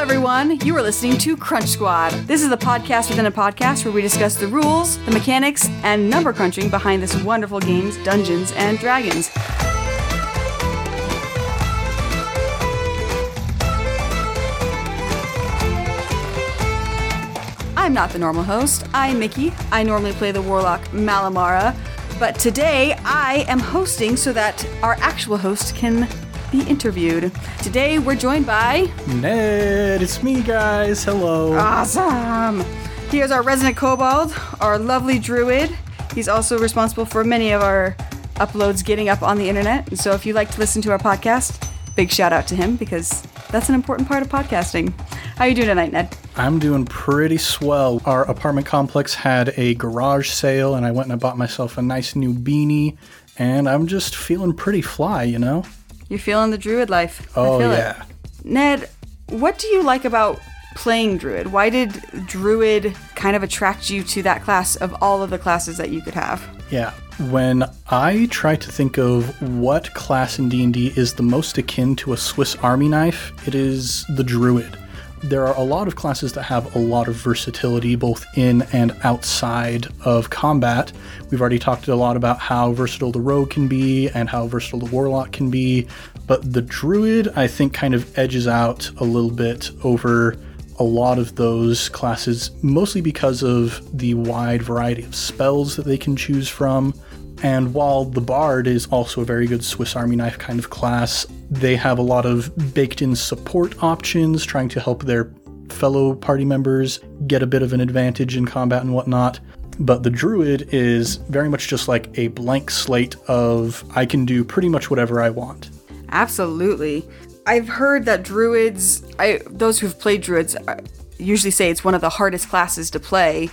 everyone. You are listening to Crunch Squad. This is the podcast within a podcast where we discuss the rules, the mechanics, and number crunching behind this wonderful game's Dungeons and Dragons. I'm not the normal host. I'm Mickey. I normally play the warlock Malamara, but today I am hosting so that our actual host can be interviewed. Today we're joined by Ned, it's me, guys. Hello. Awesome. Here's our resident kobold, our lovely druid. He's also responsible for many of our uploads getting up on the internet. And so if you like to listen to our podcast, big shout out to him because that's an important part of podcasting. How you doing tonight, Ned? I'm doing pretty swell. Our apartment complex had a garage sale, and I went and I bought myself a nice new beanie, and I'm just feeling pretty fly, you know? You're feeling the druid life. I Oh, feel it. yeah. Ned, what do you like about playing druid? Why did druid kind of attract you to that class of all of the classes that you could have? Yeah. When I try to think of what class in D&D is the most akin to a Swiss army knife, it is the druid. There are a lot of classes that have a lot of versatility both in and outside of combat. We've already talked a lot about how versatile the rogue can be and how versatile the warlock can be, but the druid I think kind of edges out a little bit over a lot of those classes, mostly because of the wide variety of spells that they can choose from. And while the Bard is also a very good Swiss Army knife kind of class, they have a lot of baked in support options trying to help their fellow party members get a bit of an advantage in combat and whatnot. But the Druid is very much just like a blank slate of I can do pretty much whatever I want. Absolutely. I've heard that druids, I those who've played druids uh, usually say it's one of the hardest classes to play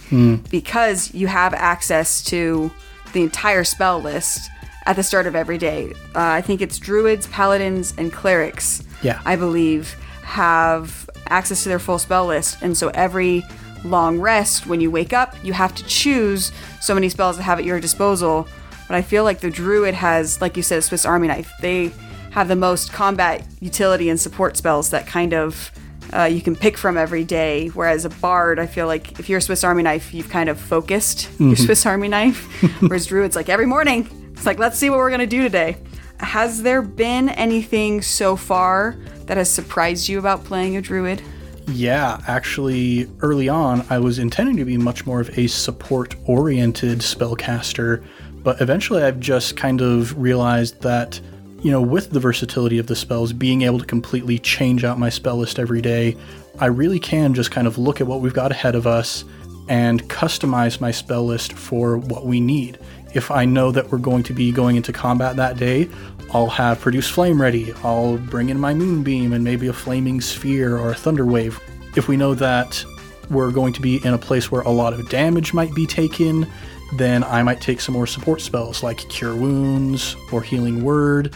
because you have access to the entire spell list at the start of every day. Uh, I think it's druids, paladins, and clerics. Yeah. I believe have access to their full spell list, and so every long rest when you wake up, you have to choose so many spells to have at your disposal. But I feel like the druid has, like you said, a Swiss Army knife. They have the most combat utility and support spells that kind of uh, you can pick from every day. Whereas a bard, I feel like if you're a Swiss Army knife, you've kind of focused your Swiss Army knife. Whereas druid's like every morning, it's like let's see what we're gonna do today. Has there been anything so far that has surprised you about playing a druid? Yeah, actually, early on, I was intending to be much more of a support oriented spellcaster, but eventually I've just kind of realized that, you know, with the versatility of the spells, being able to completely change out my spell list every day, I really can just kind of look at what we've got ahead of us and customize my spell list for what we need. If I know that we're going to be going into combat that day, I'll have Produce Flame ready. I'll bring in my Moonbeam and maybe a Flaming Sphere or a Thunder Wave. If we know that we're going to be in a place where a lot of damage might be taken, then I might take some more support spells like Cure Wounds or Healing Word.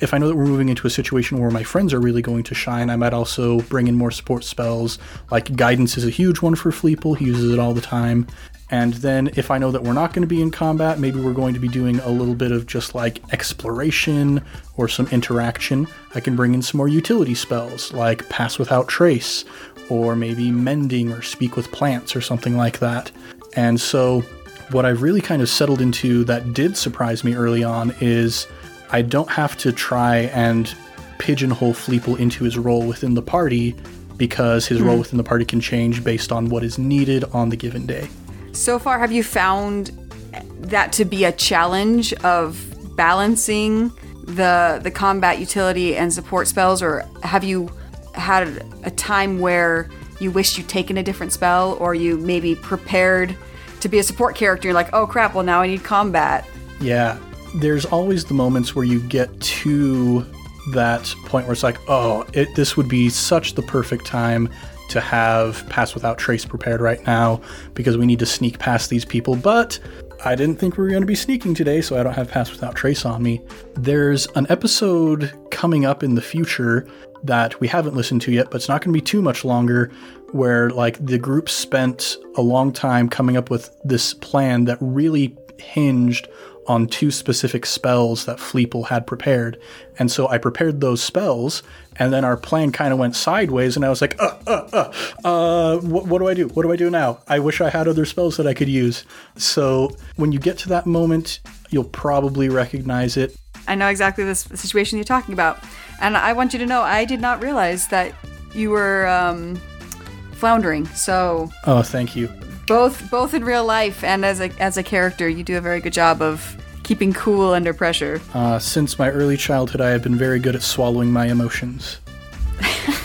If I know that we're moving into a situation where my friends are really going to shine, I might also bring in more support spells. Like Guidance is a huge one for Fleeple, he uses it all the time. And then if I know that we're not going to be in combat, maybe we're going to be doing a little bit of just like exploration or some interaction, I can bring in some more utility spells like Pass Without Trace or maybe Mending or Speak with Plants or something like that. And so what I've really kind of settled into that did surprise me early on is I don't have to try and pigeonhole Fleeple into his role within the party because his role mm-hmm. within the party can change based on what is needed on the given day. So far, have you found that to be a challenge of balancing the the combat utility and support spells, or have you had a time where you wished you'd taken a different spell, or you maybe prepared to be a support character? You're like, oh crap, well now I need combat. Yeah, there's always the moments where you get to that point where it's like, oh, it, this would be such the perfect time to have Pass Without Trace prepared right now because we need to sneak past these people, but I didn't think we were going to be sneaking today, so I don't have Pass Without Trace on me. There's an episode coming up in the future that we haven't listened to yet, but it's not going to be too much longer. Where like the group spent a long time coming up with this plan that really hinged on two specific spells that Fleeple had prepared. And so I prepared those spells, and then our plan kind of went sideways, and I was like, uh, uh, uh, uh, what, what do I do? What do I do now? I wish I had other spells that I could use. So when you get to that moment, you'll probably recognize it. I know exactly this situation you're talking about. And I want you to know I did not realize that you were um, floundering. So Oh, thank you. Both both in real life and as a as a character, you do a very good job of keeping cool under pressure. Uh, since my early childhood, I have been very good at swallowing my emotions.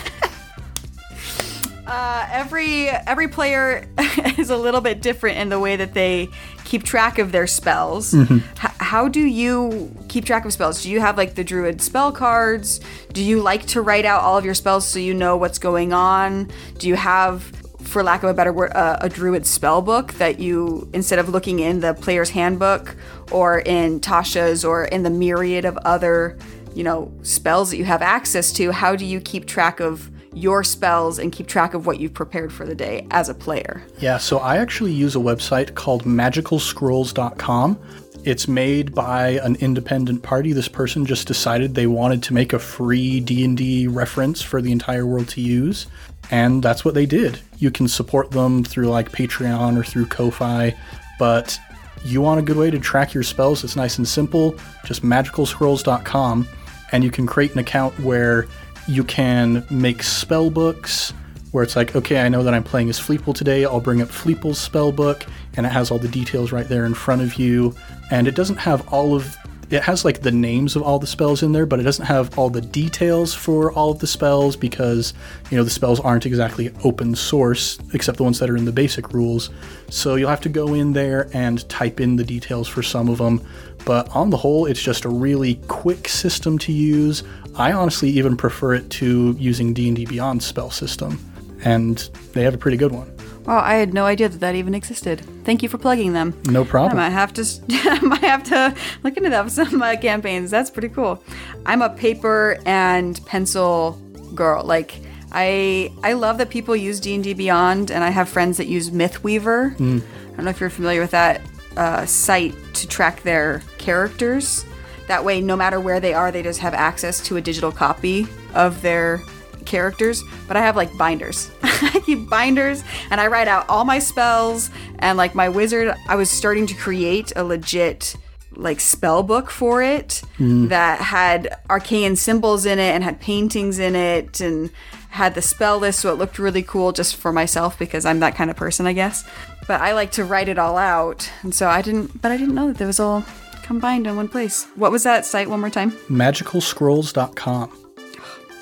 Uh, every every player is a little bit different in the way that they keep track of their spells. H- how do you keep track of spells? Do you have like the druid spell cards? Do you like to write out all of your spells so you know what's going on? Do you have, for lack of a better word, uh, a druid spell book that you instead of looking in the player's handbook or in Tasha's or in the myriad of other you know spells that you have access to? How do you keep track of your spells and keep track of what you've prepared for the day as a player. Yeah, so I actually use a website called magicalscrolls.com. It's made by an independent party. This person just decided they wanted to make a free D&D reference for the entire world to use, and that's what they did. You can support them through like Patreon or through Ko-fi, but you want a good way to track your spells, it's nice and simple. Just magicalscrolls.com and you can create an account where you can make spell books where it's like, okay, I know that I'm playing as Fleeple today. I'll bring up Fleeple's spell book, and it has all the details right there in front of you. And it doesn't have all of it has like the names of all the spells in there, but it doesn't have all the details for all of the spells because you know the spells aren't exactly open source except the ones that are in the basic rules. So you'll have to go in there and type in the details for some of them. But on the whole, it's just a really quick system to use. I honestly even prefer it to using D&D Beyond spell system, and they have a pretty good one. Wow, I had no idea that that even existed. Thank you for plugging them. No I problem. might have to, I might have to look into that for some of my campaigns. That's pretty cool. I'm a paper and pencil girl. Like I, I love that people use D and D Beyond, and I have friends that use Mythweaver. I don't know if you're familiar with that uh, site to track their characters. That way, no matter where they are, they just have access to a digital copy of their characters. But I have like binders. I keep binders and I write out all my spells and like my wizard. I was starting to create a legit like spell book for it mm. that had arcane symbols in it and had paintings in it and had the spell list so it looked really cool just for myself because I'm that kind of person I guess but I like to write it all out and so I didn't but I didn't know that there was all combined in one place what was that site one more time Magicalscrolls.com.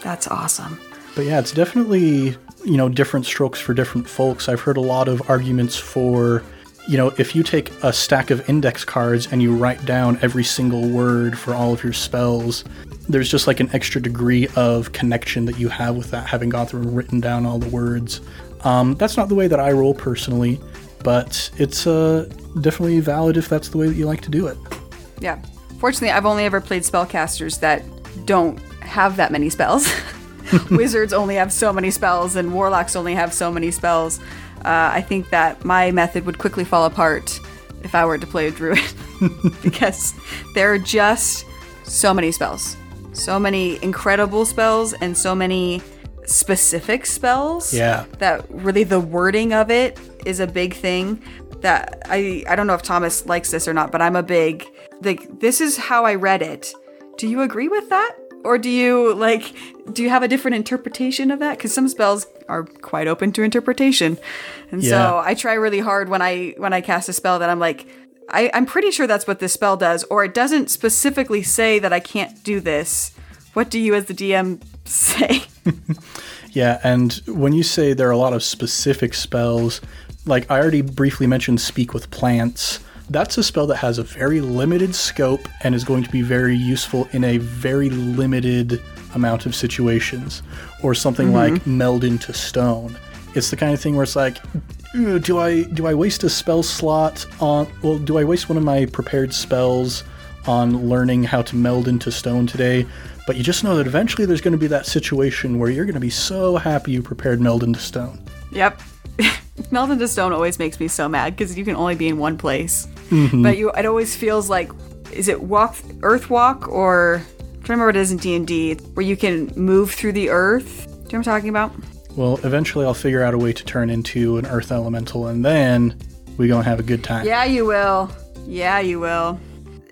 that's awesome But yeah, it's definitely, you know, different strokes for different folks. I've heard a lot of arguments for, you know, if you take a stack of index cards and you write down every single word for all of your spells, there's just like an extra degree of connection that you have with that, having gone through and written down all the words. Um, that's not the way that I roll personally, but it's uh, definitely valid if that's the way that you like to do it. Yeah. Fortunately, I've only ever played spellcasters that don't have that many spells. Wizards only have so many spells, and warlocks only have so many spells. Uh, I think that my method would quickly fall apart if I were to play a druid because there are just so many spells, so many incredible spells, and so many specific spells Yeah. that really the wording of it is a big thing that I I don't know if Thomas likes this or not, but I'm a big like this is how I read it. Do you agree with that? Or do you like do you have a different interpretation of that? Because some spells are quite open to interpretation. And Yeah. so I try really hard when I when I cast a spell that I'm like, I, I'm pretty sure that's what this spell does, or it doesn't specifically say that I can't do this. What do you as the DM say? Yeah, and when you say there are a lot of specific spells, like I already briefly mentioned Speak with Plants, that's a spell that has a very limited scope and is going to be very useful in a very limited amount of situations. Or something mm-hmm. like Meld into Stone. It's the kind of thing where it's like, do I do I waste a spell slot on well, do I waste one of my prepared spells on learning how to meld into stone today? but you just know that eventually there's going to be that situation where you're going to be so happy you prepared Meld into Stone. Yep. Meld into Stone always makes me so mad because you can only be in one place. Mm-hmm. But you, it always feels like, is it walk Earth Walk or I'm trying to remember what it is in D and D where you can move through the Earth. Do you know what I'm talking about? Well, eventually I'll figure out a way to turn into an Earth Elemental, and then we going to have a good time. Yeah, you will. Yeah, you will.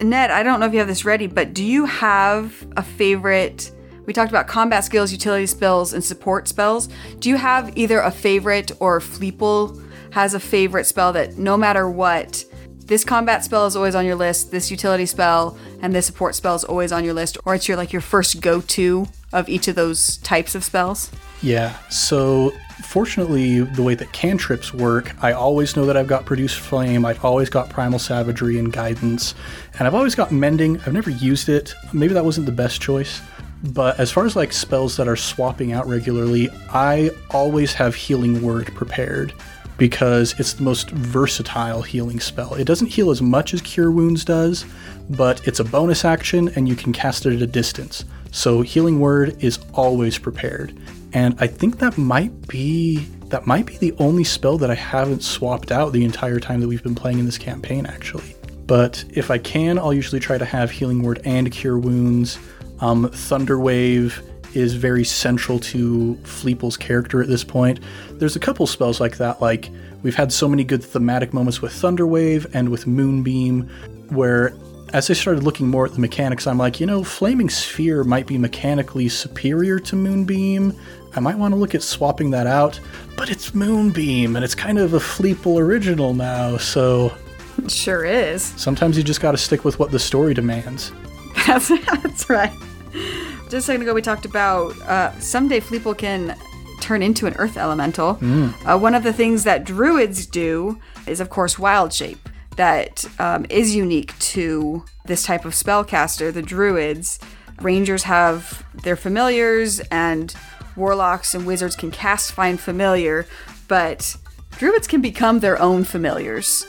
Ned, I don't know if you have this ready, but do you have a favorite? We talked about combat skills, utility spells, and support spells. Do you have either a favorite or Fleeple has a favorite spell that no matter what, this combat spell is always on your list, this utility spell, and this support spell is always on your list, or it's your like your first go-to of each of those types of spells? Yeah, so fortunately, the way that cantrips work, I always know that I've got Produce Flame, I've always got Primal Savagery and Guidance, and I've always got Mending. I've never used it. Maybe that wasn't the best choice. But as far as like spells that are swapping out regularly, I always have Healing Word prepared because it's the most versatile healing spell. It doesn't heal as much as Cure Wounds does, but it's a bonus action and you can cast it at a distance. So Healing Word is always prepared. And I think that might be that might be the only spell that I haven't swapped out the entire time that we've been playing in this campaign actually. But if I can, I'll usually try to have Healing Word and Cure Wounds. Um, Thunder Wave is very central to Fleeple's character at this point. There's a couple spells like that, like we've had so many good thematic moments with Thunderwave and with Moonbeam, where as I started looking more at the mechanics, I'm like, you know, Flaming Sphere might be mechanically superior to Moonbeam. I might want to look at swapping that out, but it's Moonbeam and it's kind of a Fleeple original now, so It sure is. sometimes you just gotta stick with what the story demands. That's, that's right. Just a second ago, we talked about uh, someday Fleeple can turn into an earth elemental. Uh, one of the things that druids do is, of course, wild shape. That um, is unique to this type of spellcaster, the druids. Rangers have their familiars, and warlocks and wizards can cast find familiar, but druids can become their own familiars.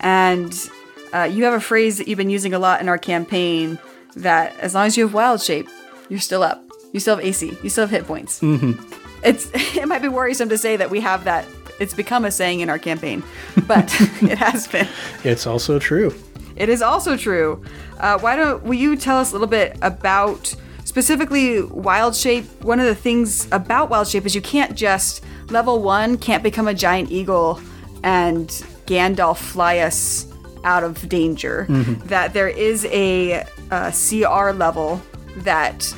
And uh, you have a phrase that you've been using a lot in our campaign that as long as you have wild shape, you're still up. You still have AC. You still have hit points. Mm-hmm. It's it might be worrisome to say that we have that. It's become a saying in our campaign, but it has been. It's also true. It is also true. Uh, why don't will you tell us a little bit about specifically wild shape? One of the things about wild shape is you can't just level one can't become a giant eagle and Gandalf fly us out of danger. That there is a, uh CR level that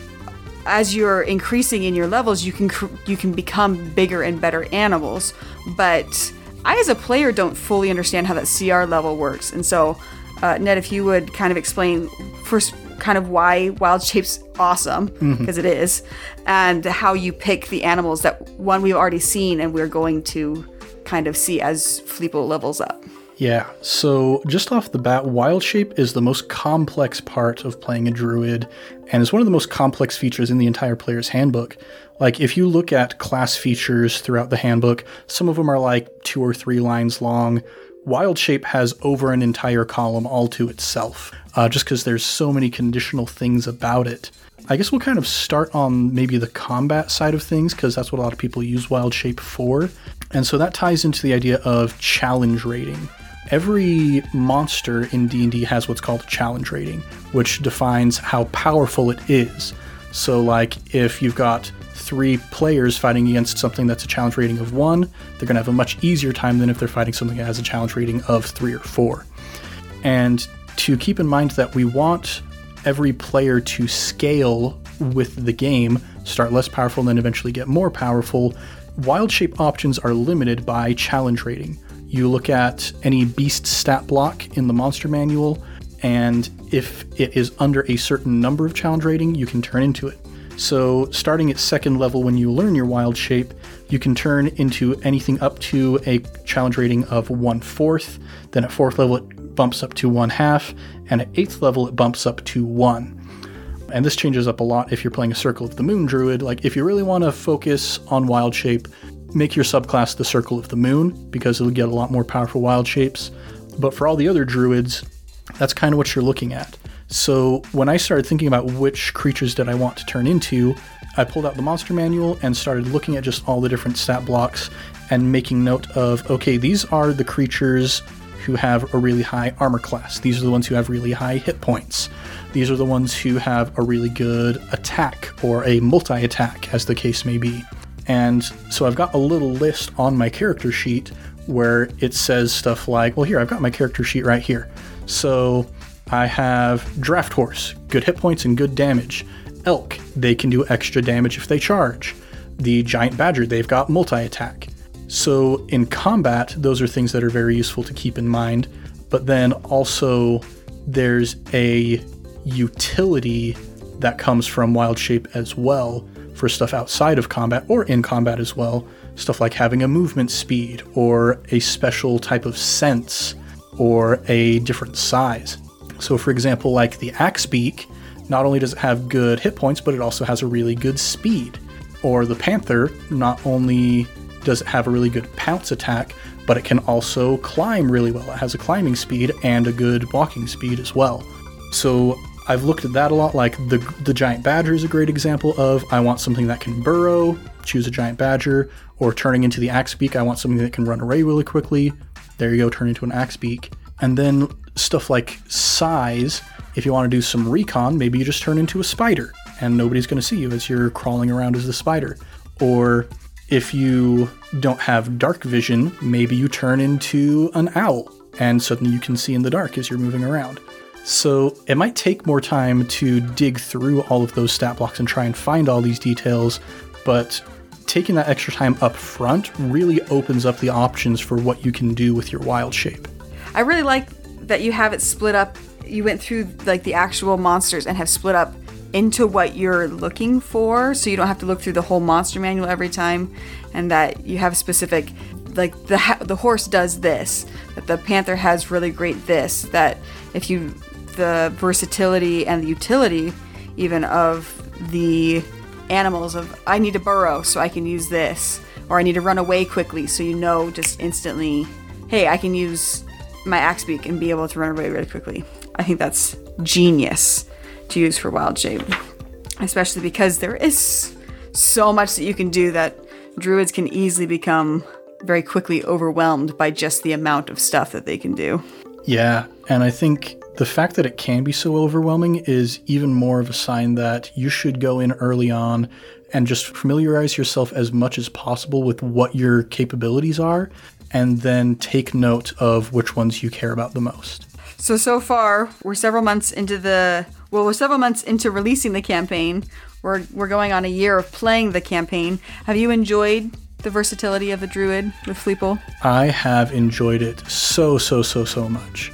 as you're increasing in your levels, you can cr- you can become bigger and better animals. But I, as a player, don't fully understand how that CR level works. And so, uh, Ned, if you would kind of explain first, kind of why Wild Shape's awesome because is, and how you pick the animals that one we've already seen and we're going to kind of see as Fleeple levels up. Yeah, so just off the bat, Wild Shape is the most complex part of playing a druid, and is one of the most complex features in the entire player's handbook. Like, if you look at class features throughout the handbook, some of them are like two or three lines long. Wild Shape has over an entire column all to itself, uh, just because there's so many conditional things about it. I guess we'll kind of start on maybe the combat side of things because that's what a lot of people use Wild Shape for. And so that ties into the idea of challenge rating. Every monster in D&D has what's called a challenge rating, which defines how powerful it is. So like if you've got 3 players fighting against something that's a challenge rating of 1, they're going to have a much easier time than if they're fighting something that has a challenge rating of 3 or 4. And to keep in mind that we want every player to scale with the game, start less powerful, and then eventually get more powerful, wild shape options are limited by challenge rating. You look at any beast stat block in the monster manual, and if it is under a certain number of challenge rating, you can turn into it. So, starting at second level when you learn your wild shape, you can turn into anything up to a challenge rating of one fourth. Then at fourth level, it bumps up to one half, and at eighth level, it bumps up to one. And this changes up a lot if you're playing a Circle of the Moon Druid. Like, if you really want to focus on wild shape, make your subclass the Circle of the Moon because it'll get a lot more powerful wild shapes. But for all the other druids, that's kind of what you're looking at. So when I started thinking about which creatures did I want to turn into, I pulled out the monster manual and started looking at just all the different stat blocks and making note of okay, these are the creatures who have a really high armor class. These are the ones who have really high hit points. These are the ones who have a really good attack or a multi attack, as the case may be. And so I've got a little list on my character sheet where it says stuff like, well, here, I've got my character sheet right here. So I have Draft Horse, good hit points and good damage. Elk, they can do extra damage if they charge. The Giant Badger, they've got multi attack. So in combat, those are things that are very useful to keep in mind. But then also, there's a utility that comes from Wild Shape as well for stuff outside of combat or in combat as well. Stuff like having a movement speed or a special type of sense or a different size. So, for example, like the Axe Beak, not only does it have good hit points, but it also has a really good speed. Or the Panther, not only does it have a really good pounce attack, but it can also climb really well. It has a climbing speed and a good walking speed as well. So I've looked at that a lot. Like the the giant badger is a great example of I want something that can burrow, choose a giant badger, or turning into the axe beak, I want something that can run away really quickly. There you go, turn into an axe beak. And then stuff like size, if you want to do some recon, maybe you just turn into a spider and nobody's going to see you as you're crawling around as the spider. Or if you don't have dark vision, maybe you turn into an owl and suddenly you can see in the dark as you're moving around. So it might take more time to dig through all of those stat blocks and try and find all these details, but taking that extra time up front really opens up the options for what you can do with your wild shape. I really like that you have it split up. You went through like the actual monsters and have split up into what you're looking for so you don't have to look through the whole monster manual every time and that you have specific like the the horse does this that the panther has really great this that if you the versatility and the utility even of the animals of I need to burrow so I can use this or I need to run away quickly so you know just instantly hey I can use my axe beak and be able to run away really quickly. I think that's genius to use for wild shape, especially because there is so much that you can do that druids can easily become very quickly overwhelmed by just the amount of stuff that they can do. Yeah, and I think the fact that it can be so overwhelming is even more of a sign that you should go in early on and just familiarize yourself as much as possible with what your capabilities are and then take note of which ones you care about the most. So so far, we're several months into the well, we're several months into releasing the campaign. We're we're going on a year of playing the campaign. Have you enjoyed the versatility of the druid with Fleeple? I have enjoyed it so so so so much.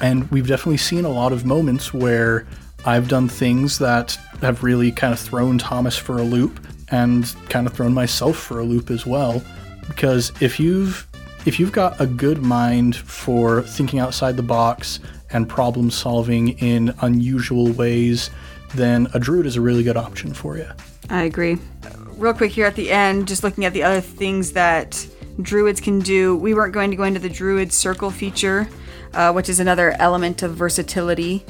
And we've definitely seen a lot of moments where I've done things that have really kind of thrown Thomas for a loop and kind of thrown myself for a loop as well because if you've if you've got a good mind for thinking outside the box and problem solving in unusual ways, then a druid is a really good option for you. I agree. Real quick here at the end, just looking at the other things that druids can do. We weren't going to go into the druid circle feature, uh, which is another element of versatility.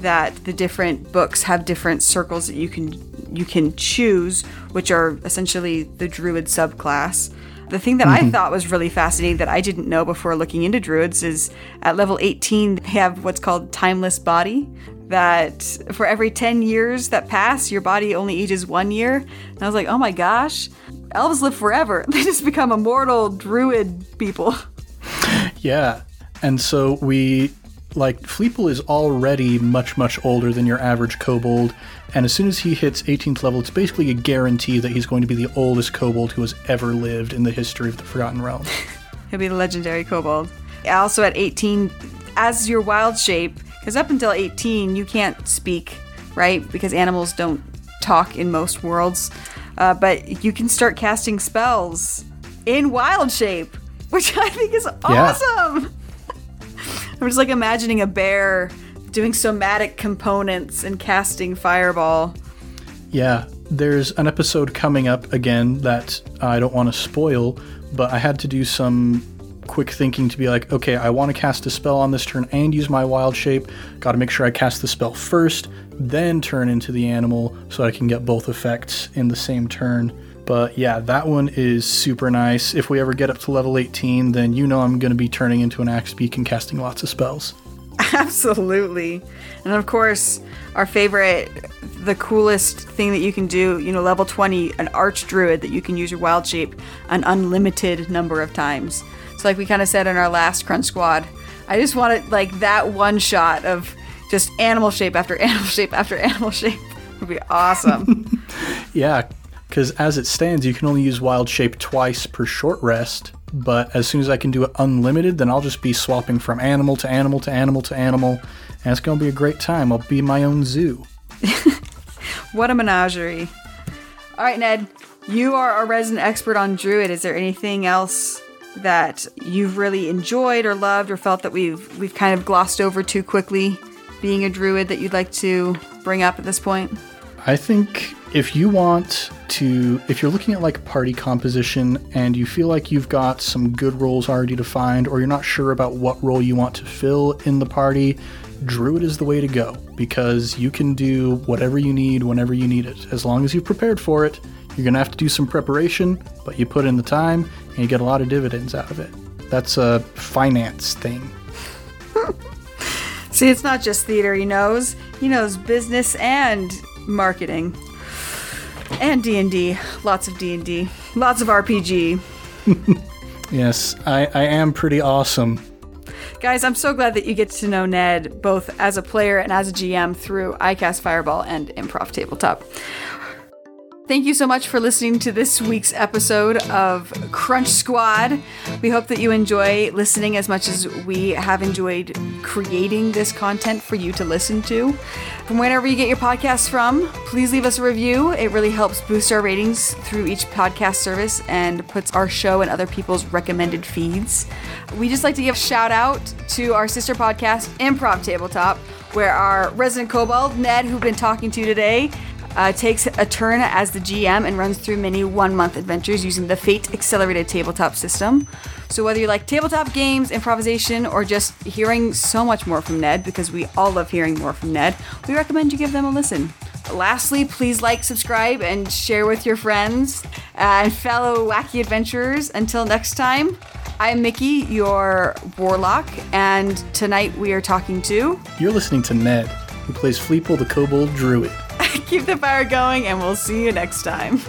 That the different books have different circles that you can you can choose, which are essentially the druid subclass. The thing that mm-hmm. I thought was really fascinating that I didn't know before looking into druids is at level 18, they have what's called timeless body. That for every 10 years that pass, your body only ages one year. And I was like, oh my gosh, elves live forever. They just become immortal druid people. Yeah. And so we like Fleeple is already much much older than your average kobold, and as soon as he hits 18th level, it's basically a guarantee that he's going to be the oldest kobold who has ever lived in the history of the Forgotten Realms. He'll be the legendary kobold. Also at 18, as your wild shape, because up until 18 you can't speak, right? Because animals don't talk in most worlds, uh, but you can start casting spells in wild shape, which I think is awesome. Yeah. I'm just like imagining a bear doing somatic components and casting fireball. Yeah, there's an episode coming up again that I don't want to spoil, but I had to do some quick thinking to be like, okay, I want to cast a spell on this turn and use my wild shape. Got to make sure I cast the spell first, then turn into the animal so I can get both effects in the same turn. But yeah, that one is super nice. If we ever get up to level 18, then you know I'm going to be turning into an axe beak and casting lots of spells. Absolutely. And of course, our favorite, the coolest thing that you can do, you know, level 20, an arch druid that you can use your wild shape an unlimited number of times. So, like we kind of said in our last Crunch Squad, I just wanted like that one shot of just animal shape after animal shape after animal shape would be awesome. yeah, because as it stands, you can only use wild shape twice per short rest. But as soon as I can do it unlimited, then I'll just be swapping from animal to animal to animal to animal, and it's going to be a great time. I'll be my own zoo. what a menagerie. All right, Ned, you are a resident expert on Druid. Is there anything else that you've really enjoyed or loved or felt that we've we've kind of glossed over too quickly being a druid that you'd like to bring up at this point? I think if you want to, if you're looking at like party composition and you feel like you've got some good roles already defined, or you're not sure about what role you want to fill in the party, Druid is the way to go because you can do whatever you need whenever you need it. As long as you've prepared for it, you're going to have to do some preparation, but you put in the time and you get a lot of dividends out of it. That's a finance thing. See, it's not just theater he knows. He knows business and marketing and D&D, lots of D&D, lots of RPG. yes, I, I am pretty awesome. Guys, I'm so glad that you get to know Ned both as a player and as a GM through iCast Fireball and Improv Tabletop. Thank you so much for listening to this week's episode of Crunch Squad. We hope that you enjoy listening as much as we have enjoyed creating this content for you to listen to. From wherever you get your podcasts from, please leave us a review. It really helps boost our ratings through each podcast service and puts our show in other people's recommended feeds. We just like to give a shout out to our sister podcast, Improv Tabletop, where our resident kobold, Ned, who've been talking to today, uh, takes a turn as the GM and runs through many one month adventures using the Fate Accelerated Tabletop system. So, whether you like tabletop games, improvisation, or just hearing so much more from Ned, because we all love hearing more from Ned, we recommend you give them a listen. Lastly, please like, subscribe, and share with your friends and fellow wacky adventurers. Until next time, I'm Mickey, your warlock, and tonight we are talking to. You're listening to Ned, who plays Fleeple the Kobold Druid. Keep the fire going, and we'll see you next time.